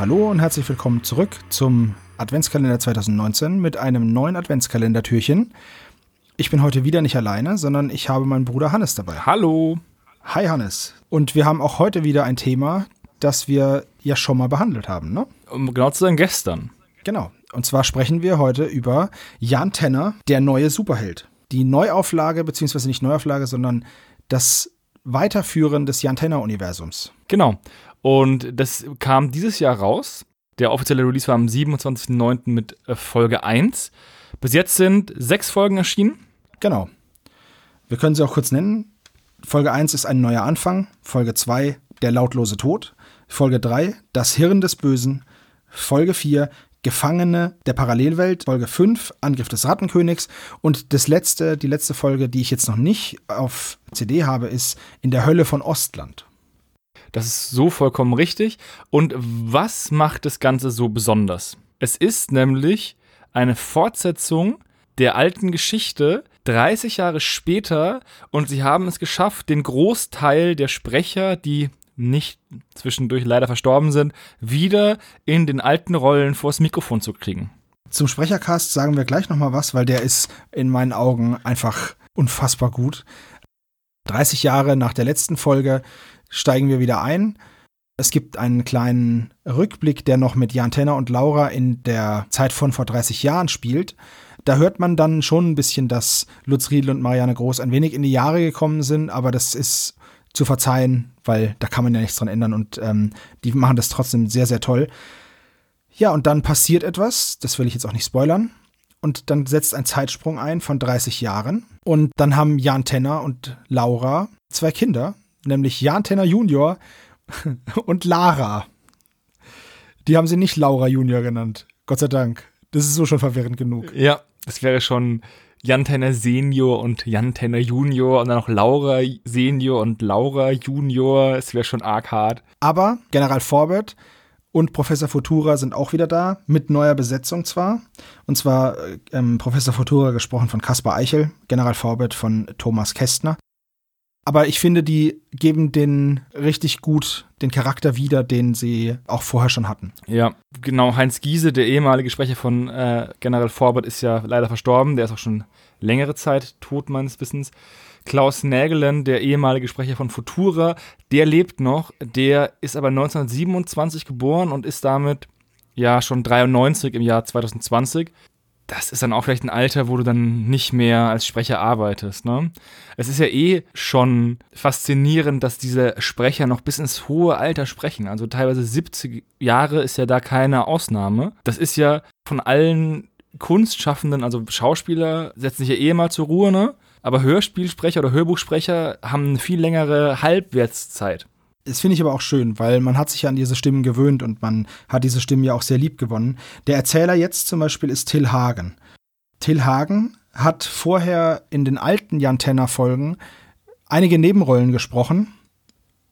Hallo und herzlich willkommen zurück zum Adventskalender 2019 mit einem neuen Adventskalendertürchen. Ich bin heute wieder nicht alleine, sondern ich habe meinen Bruder Hannes dabei. Hallo. Hi Hannes. Und wir haben auch heute wieder ein Thema, das wir ja schon mal behandelt haben, ne? Um genau zu sein, gestern. Genau. Und zwar sprechen wir heute über Jan Tenner, der neue Superheld. Die Neuauflage, beziehungsweise nicht Neuauflage, sondern das Weiterführen des Jan Tenner-Universums. Genau. Und das kam dieses Jahr raus. Der offizielle Release war am 27.09. mit äh, Folge 1. Bis jetzt sind sechs Folgen erschienen. Genau. Wir können sie auch kurz nennen. Folge 1 ist ein neuer Anfang. Folge 2 der lautlose Tod. Folge 3 das Hirn des Bösen. Folge 4 Gefangene der Parallelwelt. Folge 5 Angriff des Rattenkönigs. Und das letzte, die letzte Folge, die ich jetzt noch nicht auf CD habe, ist In der Hölle von Ostland. Das ist so vollkommen richtig. Und was macht das Ganze so besonders? Es ist nämlich eine Fortsetzung der alten Geschichte 30 Jahre später und sie haben es geschafft, den Großteil der Sprecher, die nicht zwischendurch leider verstorben sind, wieder in den alten Rollen vors Mikrofon zu kriegen. Zum Sprechercast sagen wir gleich noch mal was, weil der ist in meinen Augen einfach unfassbar gut. 30 Jahre nach der letzten Folge steigen wir wieder ein. Es gibt einen kleinen Rückblick, der noch mit Jan Tenner und Laura in der Zeit von vor 30 Jahren spielt. Da hört man dann schon ein bisschen, dass Lutz Riedel und Marianne Groß ein wenig in die Jahre gekommen sind, aber das ist zu verzeihen, weil da kann man ja nichts dran ändern und ähm, die machen das trotzdem sehr, sehr toll. Ja, und dann passiert etwas, das will ich jetzt auch nicht spoilern. Und dann setzt ein Zeitsprung ein von 30 Jahren. Und dann haben Jan Tenner und Laura zwei Kinder, nämlich Jan Tenner Junior und Lara. Die haben sie nicht Laura Junior genannt. Gott sei Dank. Das ist so schon verwirrend genug. Ja, das wäre schon Jan Tenner Senior und Jan Tenner Junior und dann noch Laura Senior und Laura Junior. Es wäre schon arg hart. Aber General Forbert und Professor Futura sind auch wieder da, mit neuer Besetzung zwar. Und zwar ähm, Professor Futura gesprochen von Caspar Eichel, General Forbert von Thomas Kästner. Aber ich finde, die geben den richtig gut den Charakter wieder, den sie auch vorher schon hatten. Ja, genau. Heinz Giese, der ehemalige Sprecher von äh, General Forbert, ist ja leider verstorben. Der ist auch schon längere Zeit tot, meines Wissens. Klaus Nägelen, der ehemalige Sprecher von Futura, der lebt noch. Der ist aber 1927 geboren und ist damit ja schon 93 im Jahr 2020 das ist dann auch vielleicht ein Alter, wo du dann nicht mehr als Sprecher arbeitest. Ne? Es ist ja eh schon faszinierend, dass diese Sprecher noch bis ins hohe Alter sprechen. Also teilweise 70 Jahre ist ja da keine Ausnahme. Das ist ja von allen Kunstschaffenden, also Schauspieler setzen sich ja eh mal zur Ruhe, ne? Aber Hörspielsprecher oder Hörbuchsprecher haben eine viel längere Halbwertszeit. Das finde ich aber auch schön, weil man hat sich ja an diese Stimmen gewöhnt und man hat diese Stimmen ja auch sehr lieb gewonnen. Der Erzähler jetzt zum Beispiel ist Till Hagen. Till Hagen hat vorher in den alten Jan Tenner Folgen einige Nebenrollen gesprochen.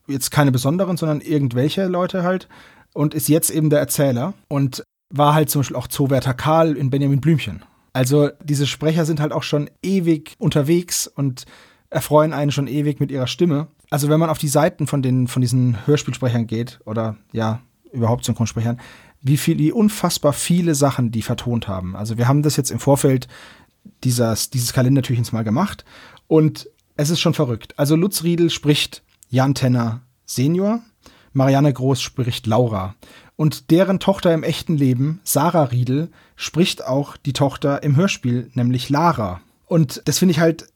Jetzt keine besonderen, sondern irgendwelche Leute halt. Und ist jetzt eben der Erzähler und war halt zum Beispiel auch Zowerter Karl in Benjamin Blümchen. Also diese Sprecher sind halt auch schon ewig unterwegs und erfreuen einen schon ewig mit ihrer Stimme. Also wenn man auf die Seiten von den von diesen Hörspielsprechern geht oder ja überhaupt Synchronsprechern, wie viel, wie unfassbar viele Sachen die vertont haben. Also wir haben das jetzt im Vorfeld dieses, dieses Kalendertürchens mal gemacht und es ist schon verrückt. Also Lutz Riedel spricht Jan Tenner Senior, Marianne Groß spricht Laura und deren Tochter im echten Leben, Sarah Riedel, spricht auch die Tochter im Hörspiel, nämlich Lara. Und das finde ich halt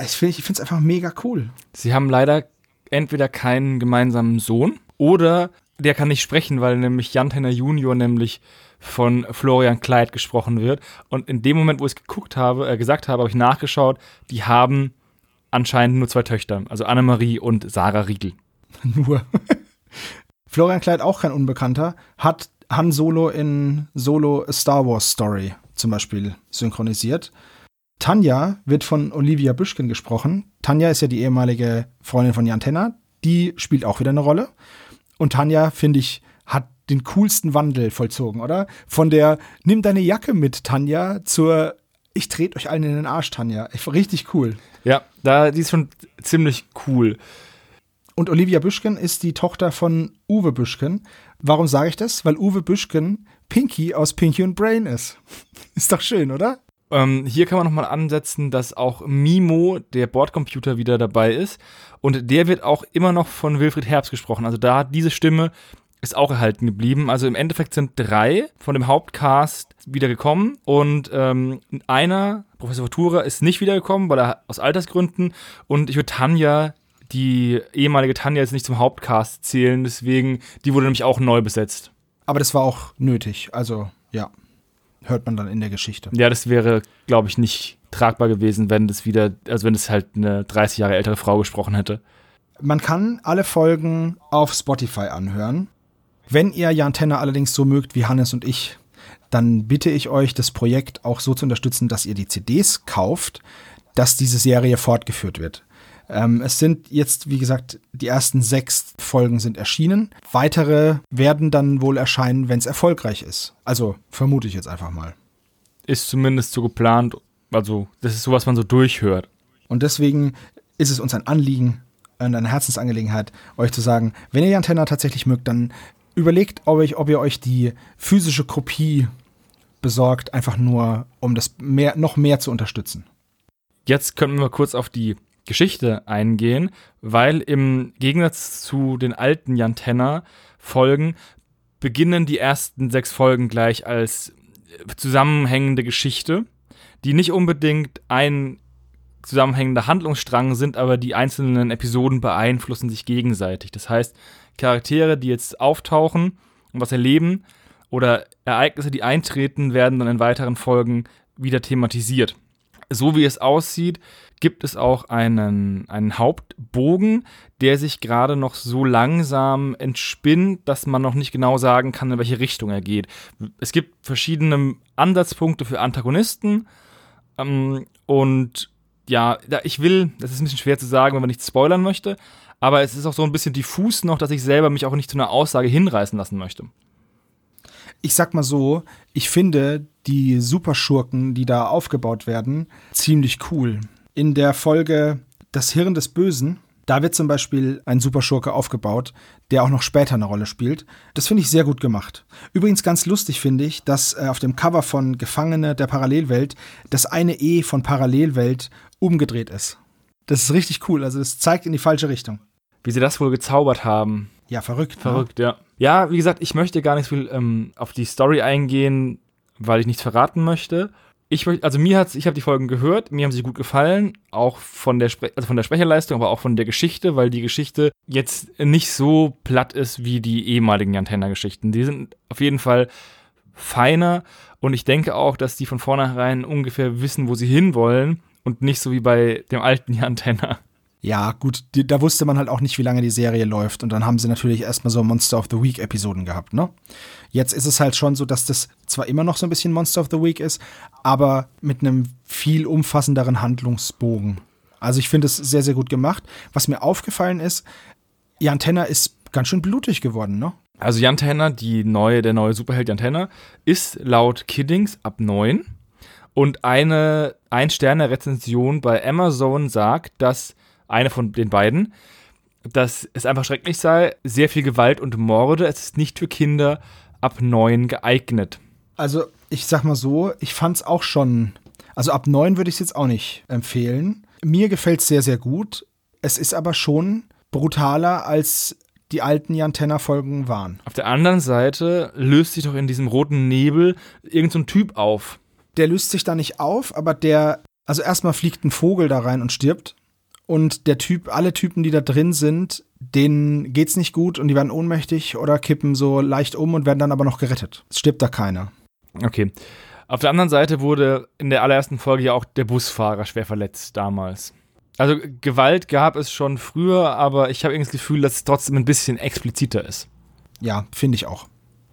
ich finde es einfach mega cool. Sie haben leider entweder keinen gemeinsamen Sohn oder der kann nicht sprechen, weil nämlich Jan Tenner Junior nämlich von Florian Kleid gesprochen wird. Und in dem Moment, wo ich es geguckt habe, äh, gesagt habe, habe ich nachgeschaut, die haben anscheinend nur zwei Töchter, also Annemarie und Sarah Riegel. Nur. Florian Kleid, auch kein Unbekannter, hat Han Solo in Solo A Star Wars Story zum Beispiel synchronisiert. Tanja wird von Olivia Büschken gesprochen. Tanja ist ja die ehemalige Freundin von Jan Tenner. Die spielt auch wieder eine Rolle. Und Tanja, finde ich, hat den coolsten Wandel vollzogen, oder? Von der Nimm deine Jacke mit, Tanja, zur Ich trete euch allen in den Arsch, Tanja. Richtig cool. Ja, da, die ist schon ziemlich cool. Und Olivia Büschken ist die Tochter von Uwe Büschken. Warum sage ich das? Weil Uwe Büschken Pinky aus Pinky und Brain ist. ist doch schön, oder? Ähm, hier kann man nochmal ansetzen, dass auch Mimo, der Bordcomputer, wieder dabei ist. Und der wird auch immer noch von Wilfried Herbst gesprochen. Also da hat diese Stimme ist auch erhalten geblieben. Also im Endeffekt sind drei von dem Hauptcast wiedergekommen und ähm, einer, Professor Futura, ist nicht wiedergekommen, weil er aus Altersgründen und ich würde Tanja, die ehemalige Tanja, jetzt nicht zum Hauptcast zählen, deswegen, die wurde nämlich auch neu besetzt. Aber das war auch nötig, also ja, hört man dann in der Geschichte. Ja, das wäre, glaube ich, nicht tragbar gewesen, wenn das wieder, also wenn es halt eine 30 Jahre ältere Frau gesprochen hätte. Man kann alle Folgen auf Spotify anhören. Wenn ihr Jan Tenner allerdings so mögt wie Hannes und ich, dann bitte ich euch, das Projekt auch so zu unterstützen, dass ihr die CDs kauft, dass diese Serie fortgeführt wird. Ähm, es sind jetzt, wie gesagt, die ersten sechs Folgen sind erschienen. Weitere werden dann wohl erscheinen, wenn es erfolgreich ist. Also vermute ich jetzt einfach mal. Ist zumindest so geplant. Also, das ist so, was man so durchhört. Und deswegen ist es uns ein Anliegen, eine Herzensangelegenheit, euch zu sagen, wenn ihr die Antenne tatsächlich mögt, dann überlegt, ob, ich, ob ihr euch die physische Kopie besorgt, einfach nur, um das mehr, noch mehr zu unterstützen. Jetzt können wir kurz auf die Geschichte eingehen, weil im Gegensatz zu den alten Jan Tenner Folgen beginnen die ersten sechs Folgen gleich als zusammenhängende Geschichte, die nicht unbedingt ein zusammenhängender Handlungsstrang sind, aber die einzelnen Episoden beeinflussen sich gegenseitig. Das heißt, Charaktere, die jetzt auftauchen und was erleben oder Ereignisse, die eintreten, werden dann in weiteren Folgen wieder thematisiert. So wie es aussieht, gibt es auch einen, einen Hauptbogen, der sich gerade noch so langsam entspinnt, dass man noch nicht genau sagen kann, in welche Richtung er geht. Es gibt verschiedene Ansatzpunkte für Antagonisten ähm, und ja, ich will, das ist ein bisschen schwer zu sagen, wenn man nichts spoilern möchte, aber es ist auch so ein bisschen diffus noch, dass ich selber mich auch nicht zu einer Aussage hinreißen lassen möchte. Ich sag mal so, ich finde die Superschurken, die da aufgebaut werden, ziemlich cool in der Folge Das Hirn des Bösen. Da wird zum Beispiel ein Superschurke aufgebaut, der auch noch später eine Rolle spielt. Das finde ich sehr gut gemacht. Übrigens ganz lustig finde ich, dass äh, auf dem Cover von Gefangene der Parallelwelt das eine E von Parallelwelt umgedreht ist. Das ist richtig cool. Also es zeigt in die falsche Richtung. Wie sie das wohl gezaubert haben. Ja, verrückt. Ne? Verrückt, ne? ja. Ja, wie gesagt, ich möchte gar nicht so viel ähm, auf die Story eingehen, weil ich nichts verraten möchte ich also mir hat's, ich habe die Folgen gehört, mir haben sie gut gefallen, auch von der Spre also von der Sprecherleistung, aber auch von der Geschichte, weil die Geschichte jetzt nicht so platt ist wie die ehemaligen Jantenna-Geschichten. Die sind auf jeden Fall feiner und ich denke auch, dass die von vornherein ungefähr wissen, wo sie hinwollen und nicht so wie bei dem alten Jantenna. Ja, gut, die, da wusste man halt auch nicht, wie lange die Serie läuft. Und dann haben sie natürlich erstmal so Monster of the Week-Episoden gehabt, ne? Jetzt ist es halt schon so, dass das zwar immer noch so ein bisschen Monster of the Week ist, aber mit einem viel umfassenderen Handlungsbogen. Also ich finde es sehr, sehr gut gemacht. Was mir aufgefallen ist, Jan Tenner ist ganz schön blutig geworden, ne? Also Jan Tenner, die neue, der neue Superheld Jan Tenner, ist laut Kiddings ab 9. Und eine Ein-Sterne-Rezension bei Amazon sagt, dass eine von den beiden, dass es einfach schrecklich sei, sehr viel Gewalt und Morde, es ist nicht für Kinder ab neun geeignet. Also, ich sag mal so, ich fand's auch schon, also ab neun würde ich es jetzt auch nicht empfehlen. Mir gefällt es sehr, sehr gut. Es ist aber schon brutaler als die alten Jantenna-Folgen waren. Auf der anderen Seite löst sich doch in diesem roten Nebel irgendein so Typ auf. Der löst sich da nicht auf, aber der, also erstmal fliegt ein Vogel da rein und stirbt und der Typ, alle Typen, die da drin sind, denen geht's nicht gut und die werden ohnmächtig oder kippen so leicht um und werden dann aber noch gerettet. Es stirbt da keiner. Okay. Auf der anderen Seite wurde in der allerersten Folge ja auch der Busfahrer schwer verletzt damals. Also Gewalt gab es schon früher, aber ich habe irgendwie das Gefühl, dass es trotzdem ein bisschen expliziter ist. Ja, finde ich auch.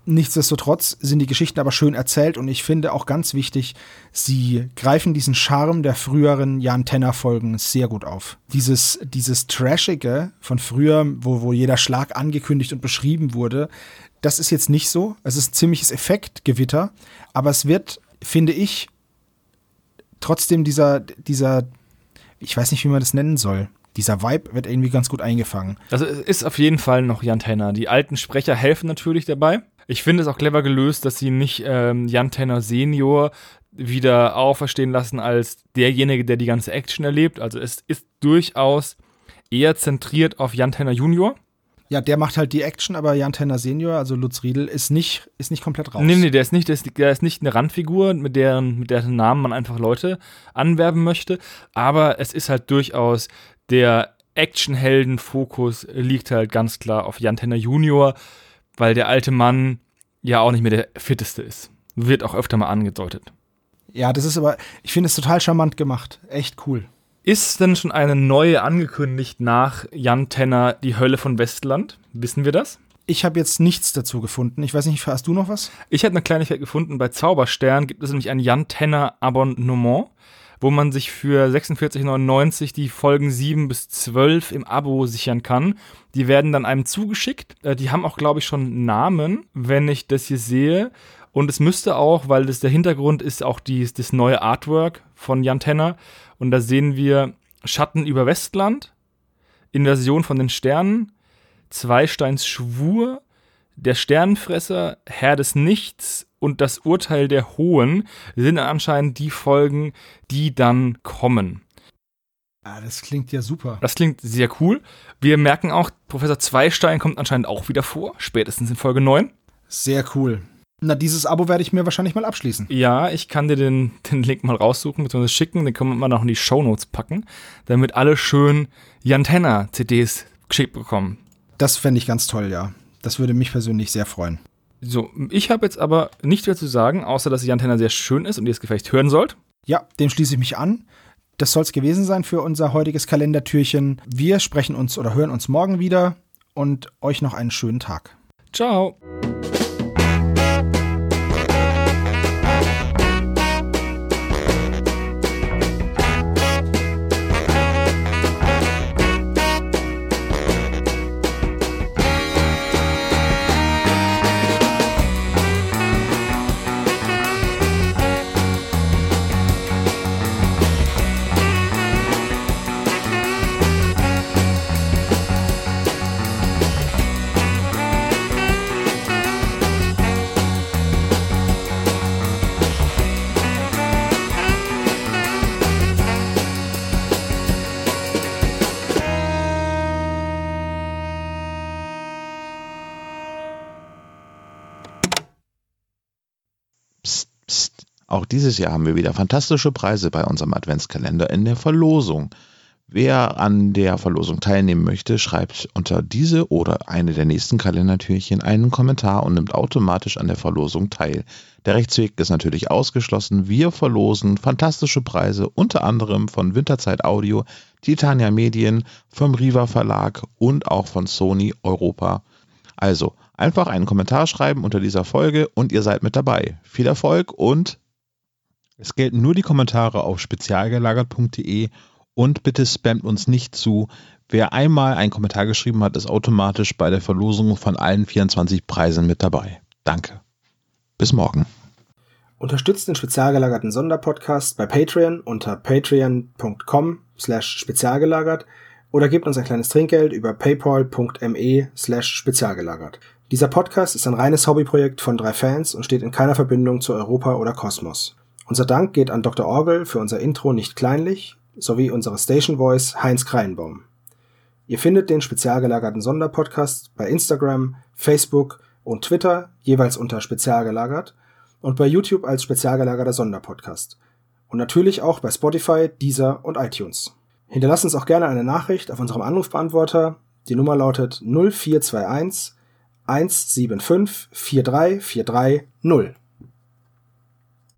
Nichtsdestotrotz sind die Geschichten aber schön erzählt und ich finde auch ganz wichtig, sie greifen diesen Charme der früheren Jan Tenner Folgen sehr gut auf. Dieses, dieses Trashige von früher, wo, wo jeder Schlag angekündigt und beschrieben wurde, das ist jetzt nicht so. Es ist ein ziemliches Effektgewitter, aber es wird, finde ich, trotzdem dieser, dieser, ich weiß nicht, wie man das nennen soll, dieser Vibe wird irgendwie ganz gut eingefangen. Also es ist auf jeden Fall noch Jan Tenner. Die alten Sprecher helfen natürlich dabei. Ich finde es auch clever gelöst, dass sie nicht ähm, Jan Tenner Senior wieder auferstehen lassen als derjenige, der die ganze Action erlebt. Also es ist durchaus eher zentriert auf Jan Tenner Junior. Ja, der macht halt die Action, aber Jan Tenner Senior, also Lutz Riedel, ist nicht, ist nicht komplett raus. Nee, nee, der ist nicht, der ist, der ist nicht eine Randfigur, mit deren, mit deren Namen man einfach Leute anwerben möchte. Aber es ist halt durchaus der Actionhelden-Fokus liegt halt ganz klar auf Jan Tenner Junior weil der alte Mann ja auch nicht mehr der fitteste ist. Wird auch öfter mal angedeutet. Ja, das ist aber, ich finde es total charmant gemacht. Echt cool. Ist denn schon eine neue angekündigt nach Jan Tenner Die Hölle von Westland? Wissen wir das? Ich habe jetzt nichts dazu gefunden. Ich weiß nicht, hast du noch was? Ich habe eine Kleinigkeit gefunden. Bei Zauberstern gibt es nämlich ein Jan Tenner Abonnement wo man sich für 46,99 die Folgen 7 bis 12 im Abo sichern kann. Die werden dann einem zugeschickt. Äh, die haben auch, glaube ich, schon Namen, wenn ich das hier sehe. Und es müsste auch, weil das der Hintergrund ist, auch die, das neue Artwork von Jan Tenner. Und da sehen wir Schatten über Westland, Inversion von den Sternen, Zweisteins Schwur, der Sternenfresser, Herr des Nichts und das Urteil der Hohen sind anscheinend die Folgen, die dann kommen. Ah, das klingt ja super. Das klingt sehr cool. Wir merken auch, Professor Zweistein kommt anscheinend auch wieder vor, spätestens in Folge 9. Sehr cool. Na, dieses Abo werde ich mir wahrscheinlich mal abschließen. Ja, ich kann dir den, den Link mal raussuchen bzw. schicken, den können wir mal noch in die Shownotes packen, damit alle schön Jantenna-CDs geschickt bekommen. Das fände ich ganz toll, ja. Das würde mich persönlich sehr freuen. So, ich habe jetzt aber nicht mehr zu sagen, außer dass die Antenna sehr schön ist und ihr es vielleicht hören sollt. Ja, dem schließe ich mich an. Das soll es gewesen sein für unser heutiges Kalendertürchen. Wir sprechen uns oder hören uns morgen wieder und euch noch einen schönen Tag. Ciao. Dieses Jahr haben wir wieder fantastische Preise bei unserem Adventskalender in der Verlosung. Wer an der Verlosung teilnehmen möchte, schreibt unter diese oder eine der nächsten Kalendertürchen einen Kommentar und nimmt automatisch an der Verlosung teil. Der Rechtsweg ist natürlich ausgeschlossen. Wir verlosen fantastische Preise, unter anderem von Winterzeit Audio, Titania Medien, vom Riva Verlag und auch von Sony Europa. Also einfach einen Kommentar schreiben unter dieser Folge und ihr seid mit dabei. Viel Erfolg und es gelten nur die Kommentare auf spezialgelagert.de und bitte spammt uns nicht zu. Wer einmal einen Kommentar geschrieben hat, ist automatisch bei der Verlosung von allen 24 Preisen mit dabei. Danke. Bis morgen. Unterstützt den spezialgelagerten Sonderpodcast bei Patreon unter patreon.com slash spezialgelagert oder gebt uns ein kleines Trinkgeld über paypal.me slash spezialgelagert. Dieser Podcast ist ein reines Hobbyprojekt von drei Fans und steht in keiner Verbindung zu Europa oder Kosmos. Unser Dank geht an Dr. Orgel für unser Intro nicht kleinlich sowie unsere Station Voice Heinz Kreienbaum. Ihr findet den spezial gelagerten Sonderpodcast bei Instagram, Facebook und Twitter jeweils unter spezial gelagert und bei YouTube als spezial gelagerter Sonderpodcast. Und natürlich auch bei Spotify, Deezer und iTunes. Hinterlasst uns auch gerne eine Nachricht auf unserem Anrufbeantworter. Die Nummer lautet 0421 175 4343 0.